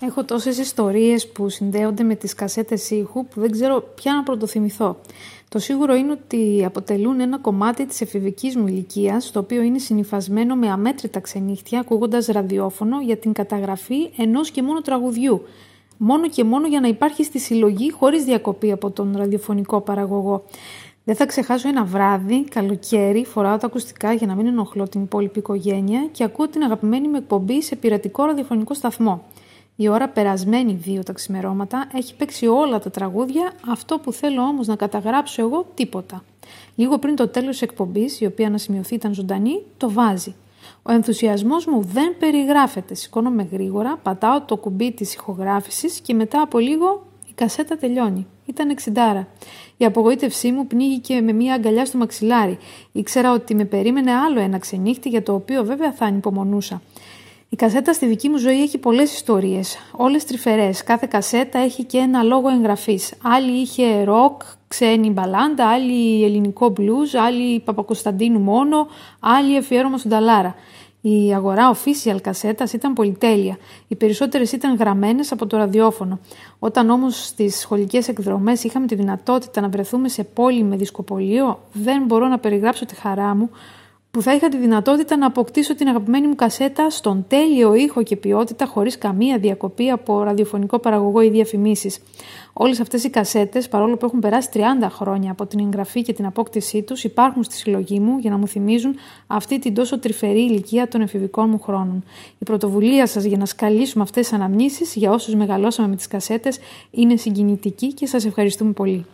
Έχω τόσες ιστορίες που συνδέονται με τις κασέτες ήχου που δεν ξέρω ποια να πρωτοθυμηθώ. Το σίγουρο είναι ότι αποτελούν ένα κομμάτι της εφηβικής μου ηλικίας, το οποίο είναι συνυφασμένο με αμέτρητα ξενύχτια, ακούγοντας ραδιόφωνο για την καταγραφή ενός και μόνο τραγουδιού. Μόνο και μόνο για να υπάρχει στη συλλογή χωρίς διακοπή από τον ραδιοφωνικό παραγωγό. Δεν θα ξεχάσω ένα βράδυ, καλοκαίρι, φοράω τα ακουστικά για να μην ενοχλώ την υπόλοιπη οικογένεια και ακούω την αγαπημένη μου εκπομπή σε πειρατικό ραδιοφωνικό σταθμό. Η ώρα περασμένη δύο τα ξημερώματα έχει παίξει όλα τα τραγούδια, αυτό που θέλω όμως να καταγράψω εγώ τίποτα. Λίγο πριν το τέλος της εκπομπής, η οποία να σημειωθεί ήταν ζωντανή, το βάζει. Ο ενθουσιασμός μου δεν περιγράφεται. Σηκώνομαι γρήγορα, πατάω το κουμπί της ηχογράφησης και μετά από λίγο η κασέτα τελειώνει. Ήταν εξιντάρα. Η απογοήτευσή μου πνίγηκε με μια αγκαλιά στο μαξιλάρι. Ήξερα ότι με περίμενε άλλο ένα ξενύχτη για το οποίο βέβαια θα ανυπομονούσα. Η κασέτα στη δική μου ζωή έχει πολλές ιστορίες. Όλες τρυφερές. Κάθε κασέτα έχει και ένα λόγο εγγραφής. Άλλη είχε ροκ, ξένη μπαλάντα, άλλη ελληνικό μπλουζ, άλλη Παπακοσταντίνου μόνο, άλλη αφιέρωμα στον Ταλάρα. Η αγορά official κασέτας ήταν πολυτέλεια. Οι περισσότερες ήταν γραμμένες από το ραδιόφωνο. Όταν όμως στις σχολικές εκδρομές είχαμε τη δυνατότητα να βρεθούμε σε πόλη με δισκοπολείο, δεν μπορώ να περιγράψω τη χαρά μου που θα είχα τη δυνατότητα να αποκτήσω την αγαπημένη μου κασέτα στον τέλειο ήχο και ποιότητα χωρίς καμία διακοπή από ραδιοφωνικό παραγωγό ή διαφημίσεις. Όλες αυτές οι κασέτες, παρόλο που έχουν περάσει 30 χρόνια από την εγγραφή και την απόκτησή τους, υπάρχουν στη συλλογή μου για να μου θυμίζουν αυτή την τόσο τρυφερή ηλικία των εφηβικών μου χρόνων. Η πρωτοβουλία σας για να σκαλίσουμε αυτές τις αναμνήσεις για όσους μεγαλώσαμε με τις κασέτες είναι συγκινητική και σας ευχαριστούμε πολύ.